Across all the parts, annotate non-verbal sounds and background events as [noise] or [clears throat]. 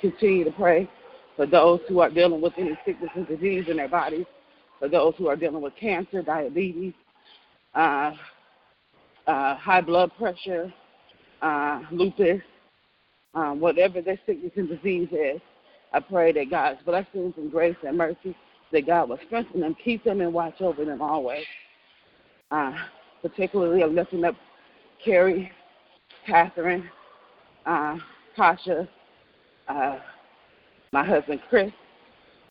continue to pray for those who are dealing with any sickness and disease in their bodies, for those who are dealing with cancer, diabetes, uh, uh, high blood pressure, uh, lupus, um, whatever their sickness and disease is. I pray that God's blessings and grace and mercy, that God will strengthen them, keep them, and watch over them always. Uh, particularly, I'm lifting up Carrie, Catherine, uh, Tasha, uh, my husband Chris,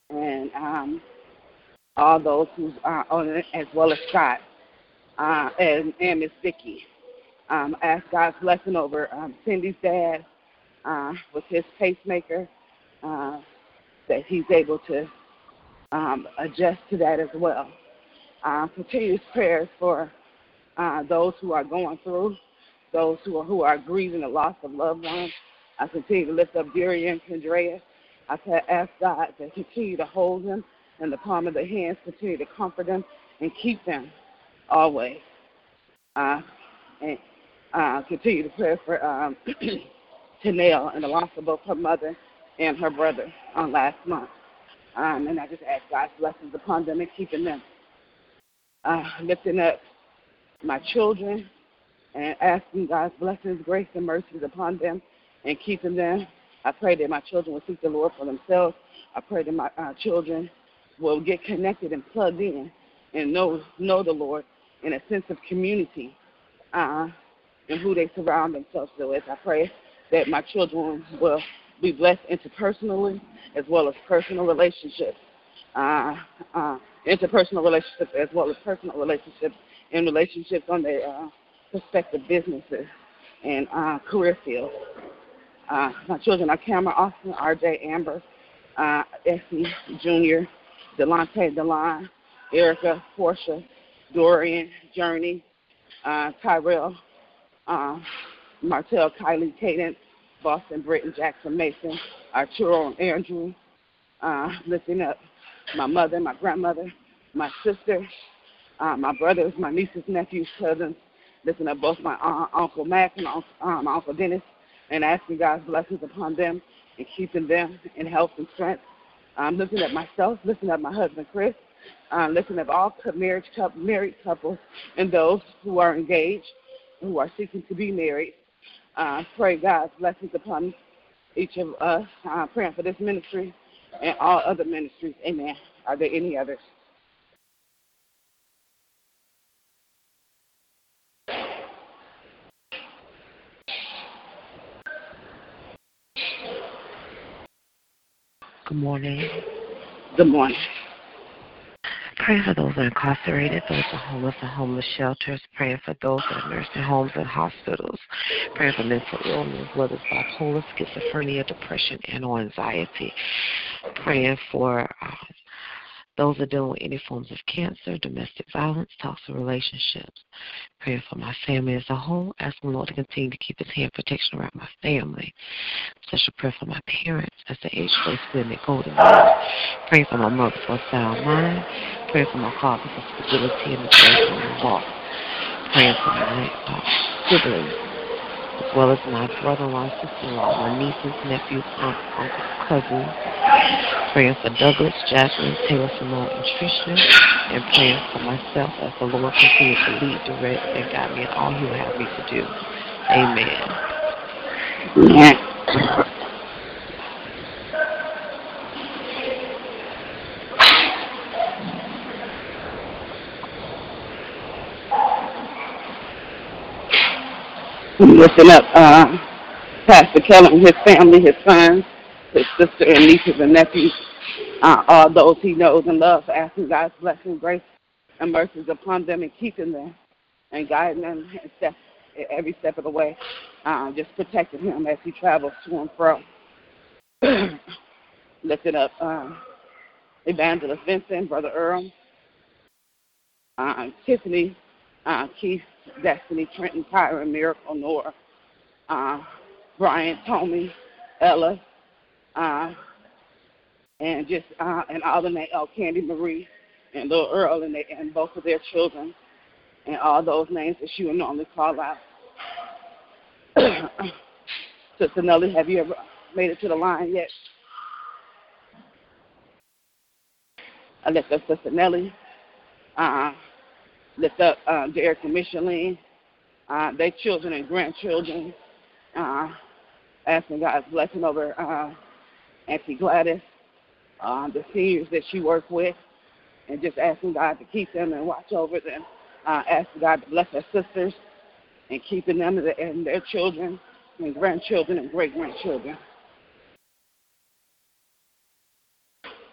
and um, all those who are on it, as well as Scott uh, and, and Miss Vicky. Um, ask God's blessing over um, Cindy's dad uh, with his pacemaker, uh, that he's able to um, adjust to that as well. Uh, continuous prayers for uh, those who are going through, those who are, who are grieving the loss of loved ones. I continue to lift up and Kendrea. I ask God to continue to hold them in the palm of their hands, continue to comfort them and keep them always. Uh, and uh, continue to pray for um, [clears throat] Tanel and the loss of both her mother and her brother on last month. Um, and I just ask God's blessings upon them and keeping them. Uh, lifting up my children and asking God's blessings, grace, and mercies upon them and keeping them. I pray that my children will seek the Lord for themselves. I pray that my uh, children will get connected and plugged in and know know the Lord in a sense of community uh, and who they surround themselves with. I pray that my children will be blessed interpersonally as well as personal relationships, uh, uh, interpersonal relationships as well as personal relationships, and relationships on their uh, prospective businesses and uh, career fields. Uh, my children are Cameron Austin, RJ Amber, uh, Essie Jr., Delonte Delon, Erica, Portia, Dorian, Journey, uh, Tyrell, uh, Martell, Kylie, Cadence, Boston, Britton, Jackson, Mason, Arturo, and Andrew, uh, lifting up my mother, my grandmother, my sister, uh, my brothers, my nieces, nephews, cousins, lifting up both my uh, Uncle Mac and uh, my Uncle Dennis, and asking God's blessings upon them and keeping them in health and strength. I'm lifting up myself, looking at my husband Chris, uh, lifting up all marriage married couples and those who are engaged, who are seeking to be married. Uh, pray God's blessings upon each of us. Uh, praying for this ministry and all other ministries. Amen. Are there any others? Good morning. Good morning. Praying for those that are incarcerated, those that are homeless and homeless shelters. Praying for those that are nursing homes and hospitals. Praying for mental illness, whether it's bipolar, schizophrenia, depression, and or anxiety. Praying for uh, those are dealing with any forms of cancer, domestic violence, toxic relationships. Praying for my family as a whole, asking the Lord to continue to keep his hand protection around my family. Special prayer for my parents as they age gracefully in their golden years. Praying for my mother for a sound mind. Praying for my father for stability and the grace on the walk. Praying for my uh, siblings as well as my brother-in-law, sister-in-law, my nieces, nephews, aunts, uncles, cousins. Praying for Douglas, Jasmine, Taylor, Simone, and Tricia. And praying for myself as the Lord continues to lead, direct, and guide me in all He have me to do. Amen. Amen. Lifting up uh, Pastor and his family, his sons, his sister and nieces and nephews, uh, all those he knows and loves, asking God's blessing, grace, and mercies upon them and keeping them and guiding them step, every step of the way, uh, just protecting him as he travels to and fro. [clears throat] lifting up uh, Evangelist Vincent, Brother Earl, uh, Tiffany, uh, Keith, Destiny, Trenton, Tyron, Miracle, Nora, uh, Brian, Tommy, Ella, uh, and just uh, and all the names, oh, Candy Marie, and little Earl, and, they, and both of their children, and all those names that you would normally call out. [coughs] Sister Nellie, have you ever made it to the line yet. I lift up Sister Nellie. Uh, lift up uh, Derek and Micheline, uh, their children and grandchildren. Uh, asking God's blessing over uh, Auntie Gladys, uh, the seniors that she worked with, and just asking God to keep them and watch over them. Uh, asking God to bless her sisters and keeping them and their children and grandchildren and great grandchildren.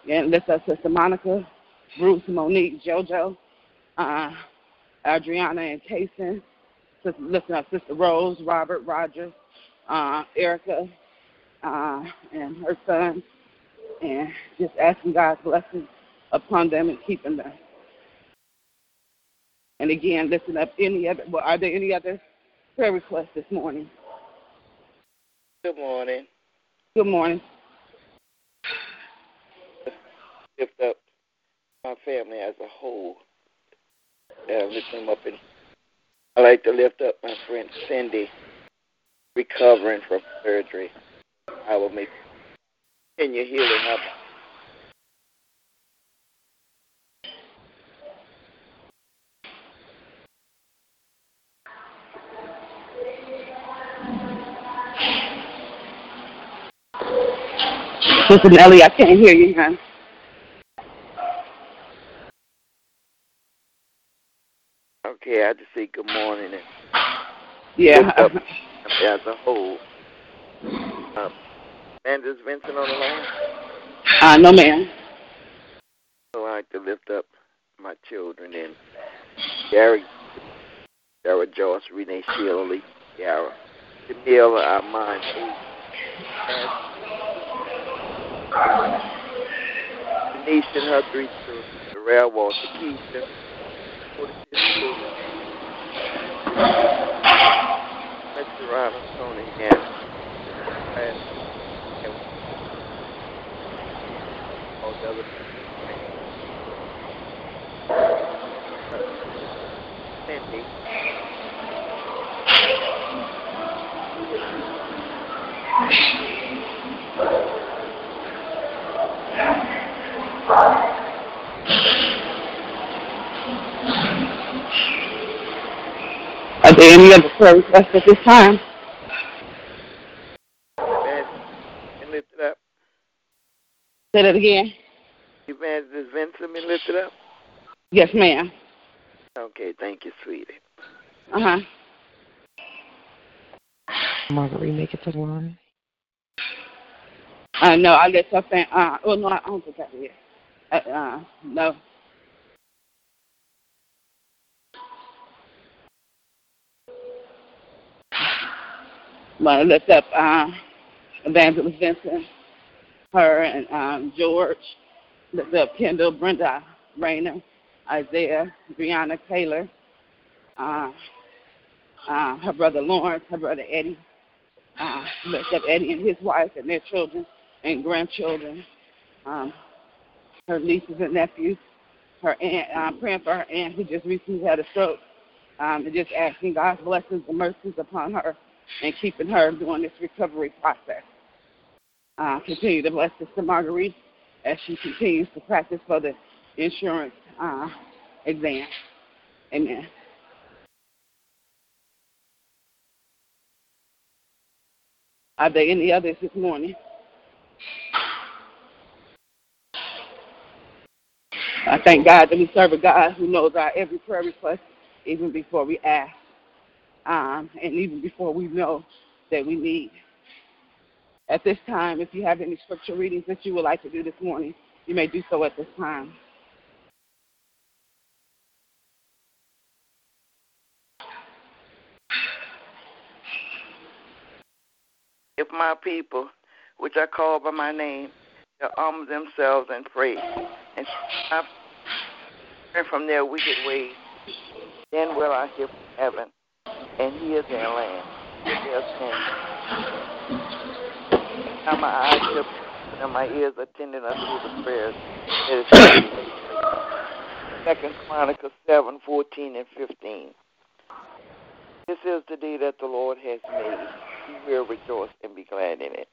And lift up Sister Monica, Bruce, Monique, JoJo, uh, Adriana, and Kason. Lifting up Sister Rose, Robert, Roger, uh, Erica, uh, and her son, and just asking God's blessing upon them and keeping them. And again, listen up any other. Well, are there any other prayer requests this morning? Good morning. Good morning. Lift up my family as a whole. Uh, lift them up, and I like to lift up my friend Cindy, recovering from surgery. I will make your healing up. Listen, Ellie, I can't hear you, hon. Okay, I just say good morning and yeah as a whole. Um, and is Vincent on the line? Uh, no, ma'am. I'd like to lift up my children and Gary, Sarah Joyce, Renee Sheila, Lee, Yara, Jamila, Armand, Denise and her three children, Darrell Walter, Keisha, Tony, and, and, and all the Cindy. Are there any other prayer requests at this time? And lift it up. Say that again. Evangelist Vincent, me lift it up. Yes, ma'am. Okay, thank you, sweetie. Uh huh. Marguerite, make it to the line. Uh, no, I let something. Uh, oh no, I don't think I did. Uh, uh, no. But I lift up uh, Evangelist Vincent, her and um, George. Lift up Kendall, Brenda, Rayner, Isaiah, Brianna Taylor, uh, uh, her brother Lawrence, her brother Eddie. Uh, lift up Eddie and his wife and their children and grandchildren, um, her nieces and nephews, her aunt, um, praying for her aunt who just recently had a stroke, um, and just asking God's blessings and mercies upon her and keeping her during this recovery process. Uh, continue to bless Sister Marguerite as she continues to practice for the insurance uh, exam. Amen. Are there any others this morning? I thank God that we serve a God who knows our every prayer request even before we ask um, and even before we know that we need. At this time, if you have any scripture readings that you would like to do this morning, you may do so at this time. If my people, which are called by my name, shall humble themselves and pray, and turn from their wicked ways, then will I hear from heaven and hear their land, sin. Now my eyes shall and my ears attending unto the prayers. Second Chronicles seven, fourteen and fifteen. This is the day that the Lord has made. We will rejoice and be glad in it.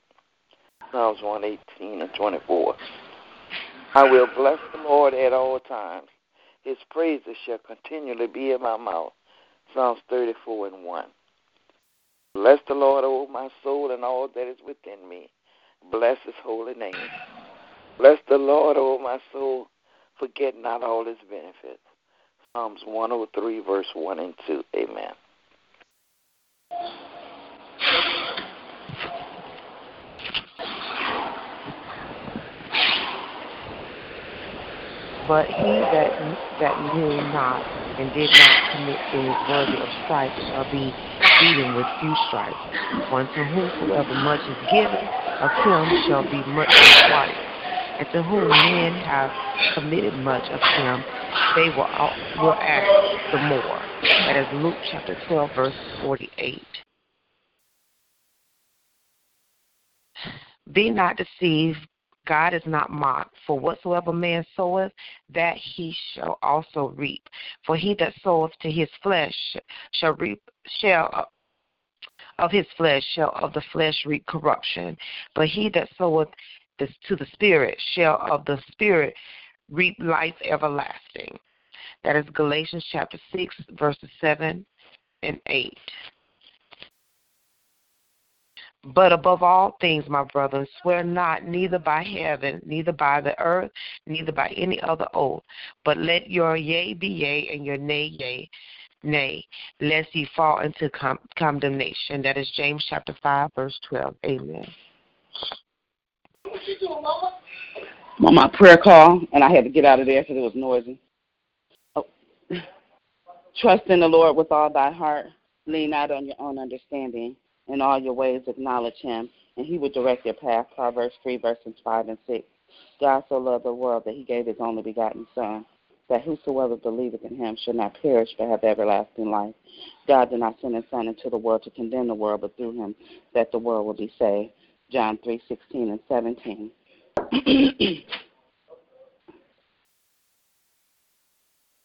Psalms 118 and 24. I will bless the Lord at all times. His praises shall continually be in my mouth. Psalms 34 and 1. Bless the Lord, O my soul, and all that is within me. Bless his holy name. Bless the Lord, O my soul. Forget not all his benefits. Psalms 103, verse 1 and 2. Amen. But he that that knew not and did not commit things worthy of stripes shall be beaten with few stripes. For unto whomsoever much is given, of him shall be much required. And to whom men have committed much of him, they will will ask the more. That is Luke chapter 12, verse 48. Be not deceived, God is not mocked. For whatsoever man soweth, that he shall also reap. For he that soweth to his flesh shall reap shall of his flesh shall of the flesh reap corruption. But he that soweth to the Spirit shall of the Spirit reap life everlasting. That is Galatians chapter 6, verses 7 and 8. But above all things, my brothers, swear not neither by heaven, neither by the earth, neither by any other oath, but let your yea be yea and your nay yea, nay, lest ye fall into com- condemnation. That is James chapter 5, verse 12. Amen. I'm on my prayer call, and I had to get out of there because it was noisy. Oh. Trust in the Lord with all thy heart. Lean not on your own understanding in all your ways acknowledge him, and he will direct your path. Proverbs 3, verses 5 and 6. God so loved the world that he gave his only begotten Son, that whosoever believeth in him shall not perish but have everlasting life. God did not send his Son into the world to condemn the world, but through him that the world will be saved. John 3, 16 and 17. [clears throat]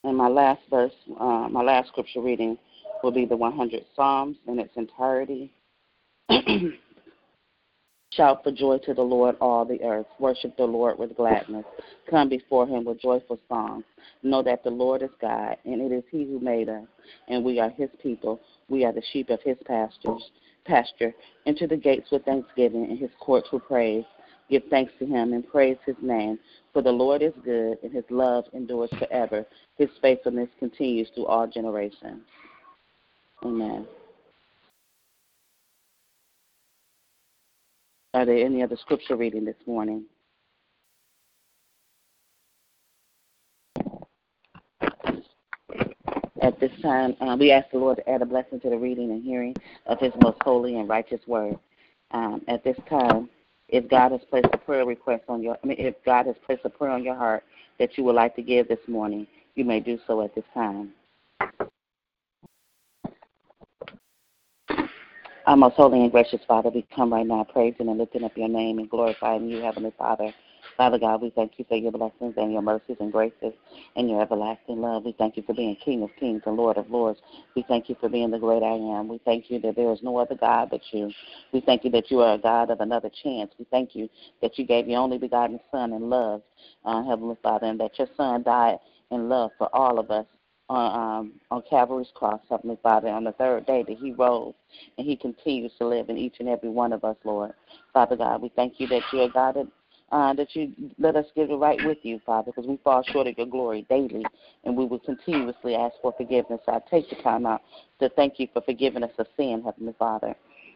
and my last verse, uh, my last scripture reading will be the 100 Psalms in its entirety. [clears throat] Shout for joy to the Lord, all the earth. Worship the Lord with gladness. Come before him with joyful songs. Know that the Lord is God, and it is he who made us, and we are his people. We are the sheep of his pastures. Pasture. Enter the gates with thanksgiving, and his courts with praise. Give thanks to him and praise his name. For the Lord is good, and his love endures forever. His faithfulness continues through all generations. Amen. Are there any other scripture reading this morning? At this time, uh, we ask the Lord to add a blessing to the reading and hearing of His most holy and righteous word. Um, at this time, if God has placed a prayer request on your, I mean, if God has placed a prayer on your heart that you would like to give this morning, you may do so at this time. Our most holy and gracious Father, we come right now praising and lifting up your name and glorifying you, Heavenly Father. Father God, we thank you for your blessings and your mercies and graces and your everlasting love. We thank you for being King of kings and Lord of lords. We thank you for being the great I am. We thank you that there is no other God but you. We thank you that you are a God of another chance. We thank you that you gave your only begotten Son in love, uh, Heavenly Father, and that your Son died in love for all of us on um, on Calvary's cross, Heavenly Father, on the third day that He rose and He continues to live in each and every one of us, Lord. Father God, we thank you that you're God that, uh, that you let us get it right with you, Father, because we fall short of your glory daily, and we will continuously ask for forgiveness. So I take the time out to thank you for forgiving us of sin, Heavenly Father.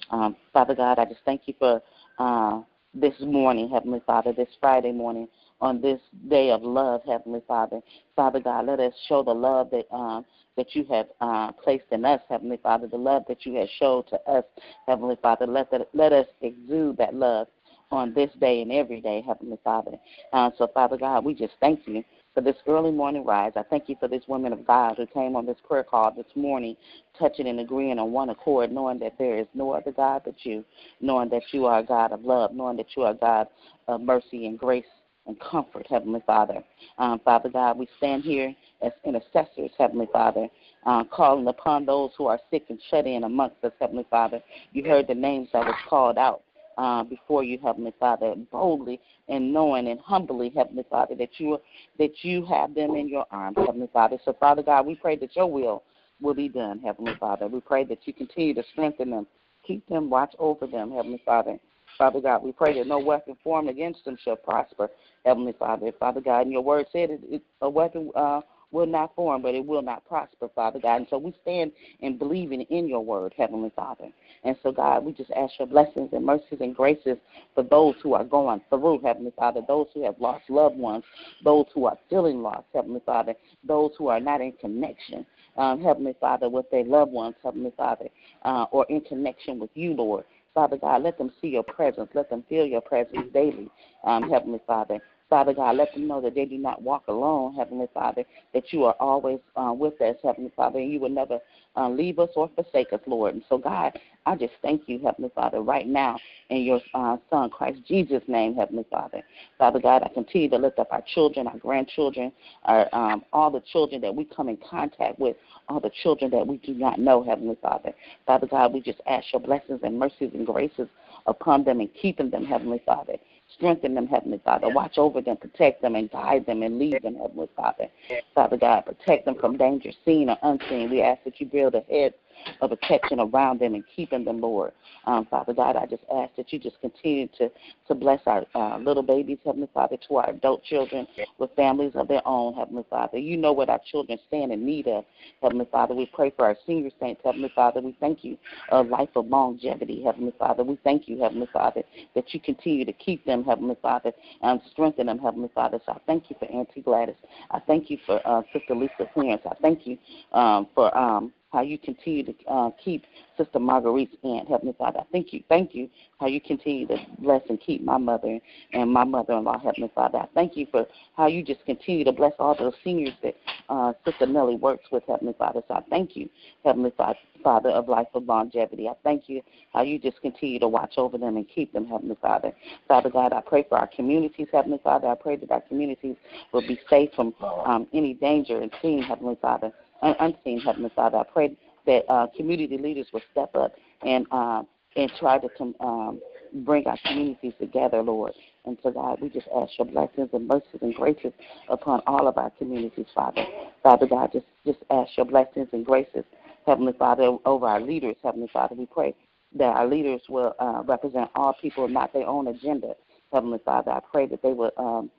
Um, Father God, I just thank you for uh, this morning, Heavenly Father, this Friday morning on this day of love, Heavenly Father. Father God, let us show the love that um, that you have uh, placed in us, Heavenly Father, the love that you have showed to us, Heavenly Father. Let that, let us exude that love on this day and every day, Heavenly Father. Uh, so, Father God, we just thank you for this early morning rise. I thank you for this woman of God who came on this prayer call this morning, touching and agreeing on one accord, knowing that there is no other God but you, knowing that you are a God of love, knowing that you are a God of mercy and grace and comfort, Heavenly Father. Um, Father God, we stand here as intercessors, Heavenly Father, uh, calling upon those who are sick and shut in amongst us, Heavenly Father. You heard the names that was called out uh, before you, Heavenly Father, boldly and knowing and humbly, Heavenly Father, that you that you have them in your arms, Heavenly Father. So, Father God, we pray that your will will be done, Heavenly Father. We pray that you continue to strengthen them, keep them, watch over them, Heavenly Father. Father God, we pray that no weapon formed against them shall prosper, Heavenly Father. Father God, and your word said it, it, a weapon uh, will not form, but it will not prosper, Father God. And so we stand in believing in your word, Heavenly Father. And so, God, we just ask your blessings and mercies and graces for those who are going through, Heavenly Father, those who have lost loved ones, those who are feeling lost, Heavenly Father, those who are not in connection, um, Heavenly Father, with their loved ones, Heavenly Father, uh, or in connection with you, Lord. Father God, let them see your presence. Let them feel your presence daily, um, Heavenly Father. Father God, let them know that they do not walk alone, Heavenly Father, that you are always uh, with us, Heavenly Father, and you will never uh, leave us or forsake us, Lord. And so, God, I just thank you, Heavenly Father, right now in your uh, Son, Christ Jesus' name, Heavenly Father. Father God, I continue to lift up our children, our grandchildren, our, um, all the children that we come in contact with, all the children that we do not know, Heavenly Father. Father God, we just ask your blessings and mercies and graces upon them and keeping them, Heavenly Father. Strengthen them, Heavenly Father. Watch over them, protect them, and guide them and lead them, Heavenly Father. Father God, protect them from danger seen or unseen. We ask that you build a hedge of protection around them and keeping them, Lord. Um, Father God, I just ask that you just continue to, to bless our uh, little babies, Heavenly Father, to our adult children with families of their own, Heavenly Father. You know what our children stand in need of, Heavenly Father. We pray for our senior saints, Heavenly Father. We thank you a uh, life of longevity, Heavenly Father. We thank you, Heavenly Father, that you continue to keep them, Heavenly Father, and strengthen them, Heavenly Father. So I thank you for Auntie Gladys. I thank you for uh, Sister Lisa Clarence. I thank you um, for um, how you continue to uh, keep Sister Marguerite's aunt, Heavenly Father. I thank you, thank you, how you continue to bless and keep my mother and my mother-in-law, Heavenly Father. I thank you for how you just continue to bless all those seniors that uh, Sister Nellie works with, Heavenly Father. So I thank you, Heavenly Father Father of life of longevity. I thank you how you just continue to watch over them and keep them, Heavenly Father. Father God, I pray for our communities, Heavenly Father. I pray that our communities will be safe from um, any danger and seen, Heavenly Father unseen, Heavenly Father. I pray that uh, community leaders will step up and uh, and try to com- um, bring our communities together, Lord. And so, God, we just ask your blessings and mercies and graces upon all of our communities, Father. Father God, just, just ask your blessings and graces, Heavenly Father, over our leaders, Heavenly Father. We pray that our leaders will uh, represent all people, not their own agenda, Heavenly Father. I pray that they will um,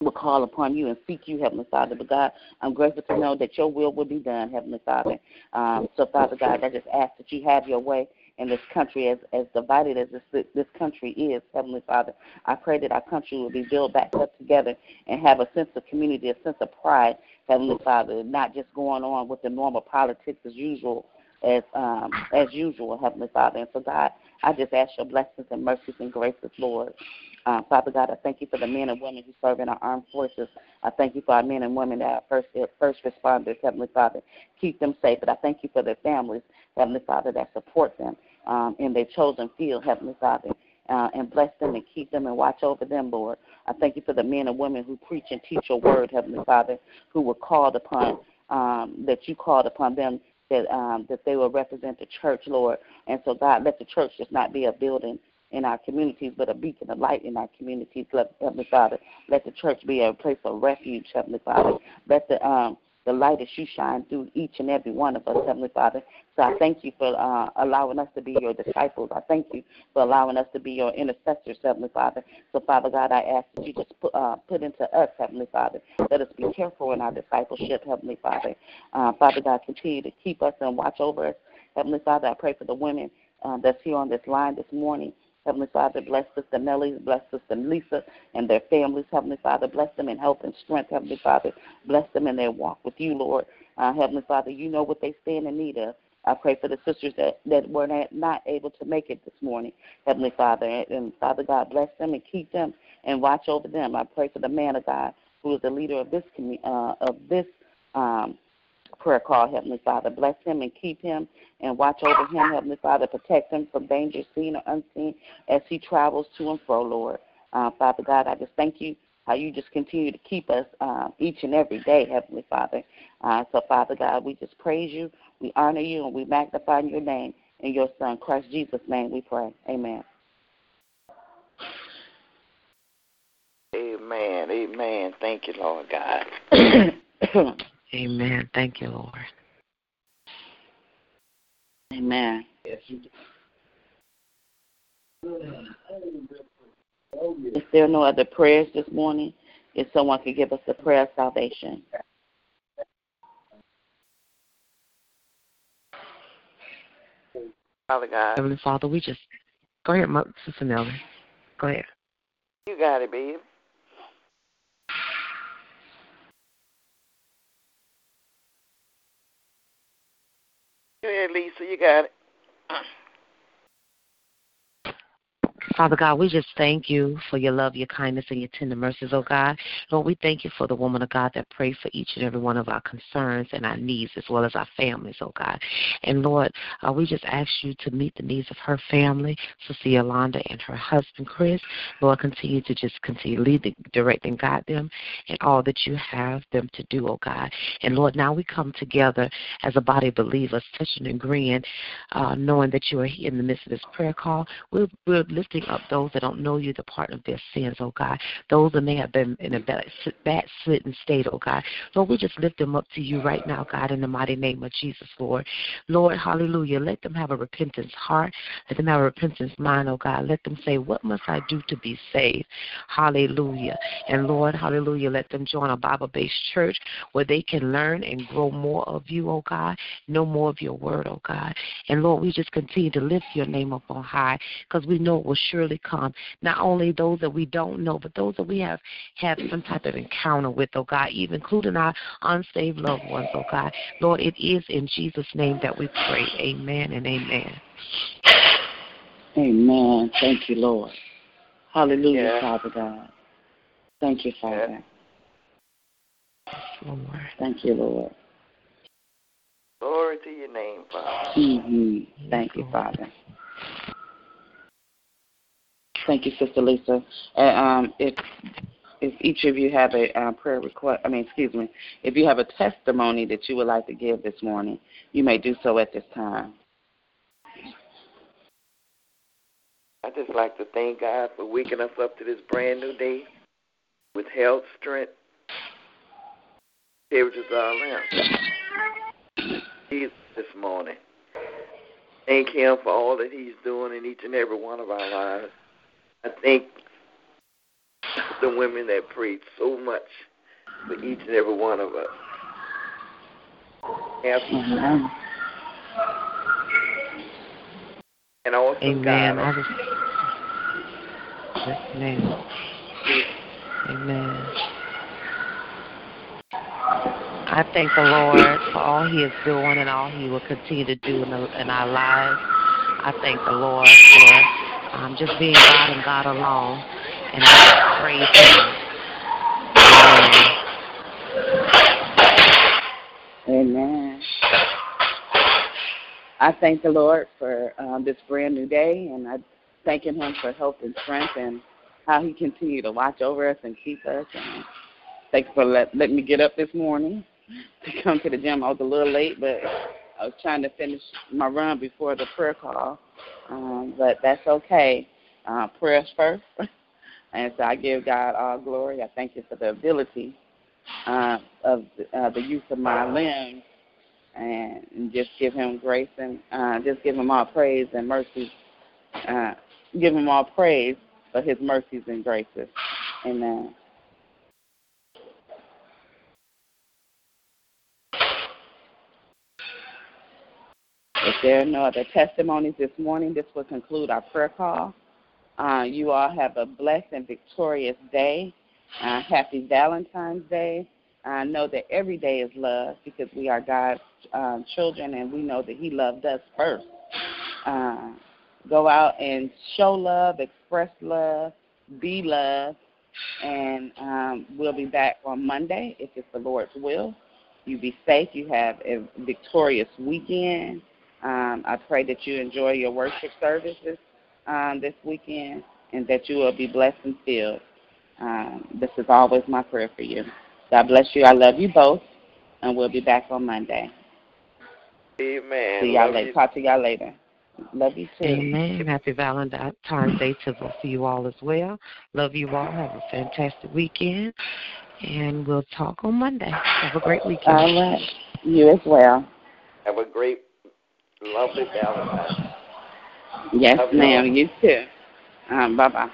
will call upon you and seek you, Heavenly Father. But God, I'm grateful to know that your will will be done, Heavenly Father. Um, so, Father God, I just ask that you have your way in this country, as as divided as this this country is, Heavenly Father. I pray that our country will be built back up together and have a sense of community, a sense of pride, Heavenly Father, not just going on with the normal politics as usual, as um, as usual, Heavenly Father. And so, God, I just ask your blessings and mercies and graces, Lord. Uh, Father God, I thank you for the men and women who serve in our armed forces. I thank you for our men and women that are first first responders, Heavenly Father. Keep them safe. But I thank you for their families, Heavenly Father, that support them um, in their chosen field, Heavenly Father. Uh, and bless them and keep them and watch over them, Lord. I thank you for the men and women who preach and teach your word, Heavenly Father, who were called upon, um, that you called upon them that um, that they will represent the church, Lord. And so, God, let the church just not be a building in our communities, but a beacon of light in our communities, Heavenly Father. Let the church be a place of refuge, Heavenly Father. Let the um, the light that you shine through each and every one of us, Heavenly Father. So I thank you for uh, allowing us to be your disciples. I thank you for allowing us to be your intercessors, Heavenly Father. So, Father God, I ask that you just put, uh, put into us, Heavenly Father. Let us be careful in our discipleship, Heavenly Father. Uh, Father God, continue to keep us and watch over us. Heavenly Father, I pray for the women uh, that's here on this line this morning. Heavenly Father, bless Sister Nellie, bless Sister Lisa and their families. Heavenly Father, bless them in health and strength. Heavenly Father, bless them in their walk with you, Lord. Uh, Heavenly Father, you know what they stand in need of. I pray for the sisters that, that were not able to make it this morning, Heavenly Father. And, and Father God, bless them and keep them and watch over them. I pray for the man of God who is the leader of this uh, of this um, prayer call, Heavenly Father. Bless him and keep him and watch over him, Heavenly Father. Protect him from danger seen or unseen as he travels to and fro, Lord. Uh, Father God, I just thank you how you just continue to keep us uh, each and every day, Heavenly Father. Uh, so, Father God, we just praise you, we honor you, and we magnify your name. In your Son, Christ Jesus' name, we pray. Amen. Amen. Amen. Thank you, Lord God. Amen. Thank you, Lord. Amen. If there are no other prayers this morning, if someone could give us the prayer of salvation. Father God. Heavenly Father, we just go ahead, Sister Nellie. Go ahead. You got it, babe. Go ahead, Lisa. You got it. Father God, we just thank you for your love, your kindness, and your tender mercies, oh God. Lord, we thank you for the woman of God that prayed for each and every one of our concerns and our needs, as well as our families, oh God. And Lord, uh, we just ask you to meet the needs of her family, Sister Yolanda and her husband, Chris. Lord, continue to just continue lead, direct, and guide them in all that you have them to do, oh God. And Lord, now we come together as a body of believers, touching and agreeing, uh, knowing that you are here in the midst of this prayer call. We're, we're lifting up those that don't know you, the pardon of their sins, oh God. Those that may have been in a backslidden state, oh God. Lord, we just lift them up to you right now, God, in the mighty name of Jesus, Lord. Lord, hallelujah. Let them have a repentance heart. Let them have a repentance mind, oh God. Let them say, What must I do to be saved? Hallelujah. And Lord, hallelujah, let them join a Bible based church where they can learn and grow more of you, oh God, know more of your word, oh God. And Lord, we just continue to lift your name up on high because we know it will surely surely come. Not only those that we don't know, but those that we have had some type of encounter with, oh God, even including our unsaved loved ones, oh God. Lord, it is in Jesus' name that we pray. Amen and amen. Amen. Thank you, Lord. Hallelujah, yeah. Father God. Thank you, Father. Lord. Thank you, Lord. Glory to your name, Father. Mm-hmm. Thank you, Father. Thank you, Sister Lisa. And um, if if each of you have a uh, prayer request, I mean, excuse me, if you have a testimony that you would like to give this morning, you may do so at this time. I just like to thank God for waking us up to this brand new day with health, strength, spiritual around. Jesus this morning. Thank Him for all that He's doing in each and every one of our lives. I thank the women that prayed so much for each and every one of us. Amen. And also Amen. God. I just, Amen. Amen. I thank the Lord for all He is doing and all He will continue to do in, the, in our lives. I thank the Lord for um, just being God and God alone. And I praise Him. Amen. Amen. I thank the Lord for um, this brand new day, and I thanking Him for help and strength and how He continued to watch over us and keep us. And thank you for let, letting me get up this morning [laughs] to come to the gym. I was a little late, but I was trying to finish my run before the prayer call. Um, but that's okay. Uh, prayers first. [laughs] and so I give God all glory. I thank you for the ability uh, of uh, the use of my limbs and just give him grace and uh, just give him all praise and mercy. Uh, give him all praise for his mercies and graces. Amen. If there are no other testimonies this morning, this will conclude our prayer call. Uh, you all have a blessed and victorious day. Uh, happy Valentine's Day. I know that every day is love because we are God's um, children and we know that He loved us first. Uh, go out and show love, express love, be love, and um, we'll be back on Monday if it's the Lord's will. You be safe. You have a victorious weekend. Um, I pray that you enjoy your worship services um, this weekend and that you will be blessed and filled. Um, this is always my prayer for you. God bless you. I love you both, and we'll be back on Monday. Amen. See y'all love later. You. Talk to y'all later. Love you too. Amen. Happy Valentine's Day to both of you all as well. Love you all. Have a fantastic weekend. And we'll talk on Monday. Have a great weekend. All right. You as well. Have a great Lovely Valentine. Yes, ma'am. You, you too. Um, bye bye.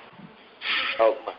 Oh. Bye.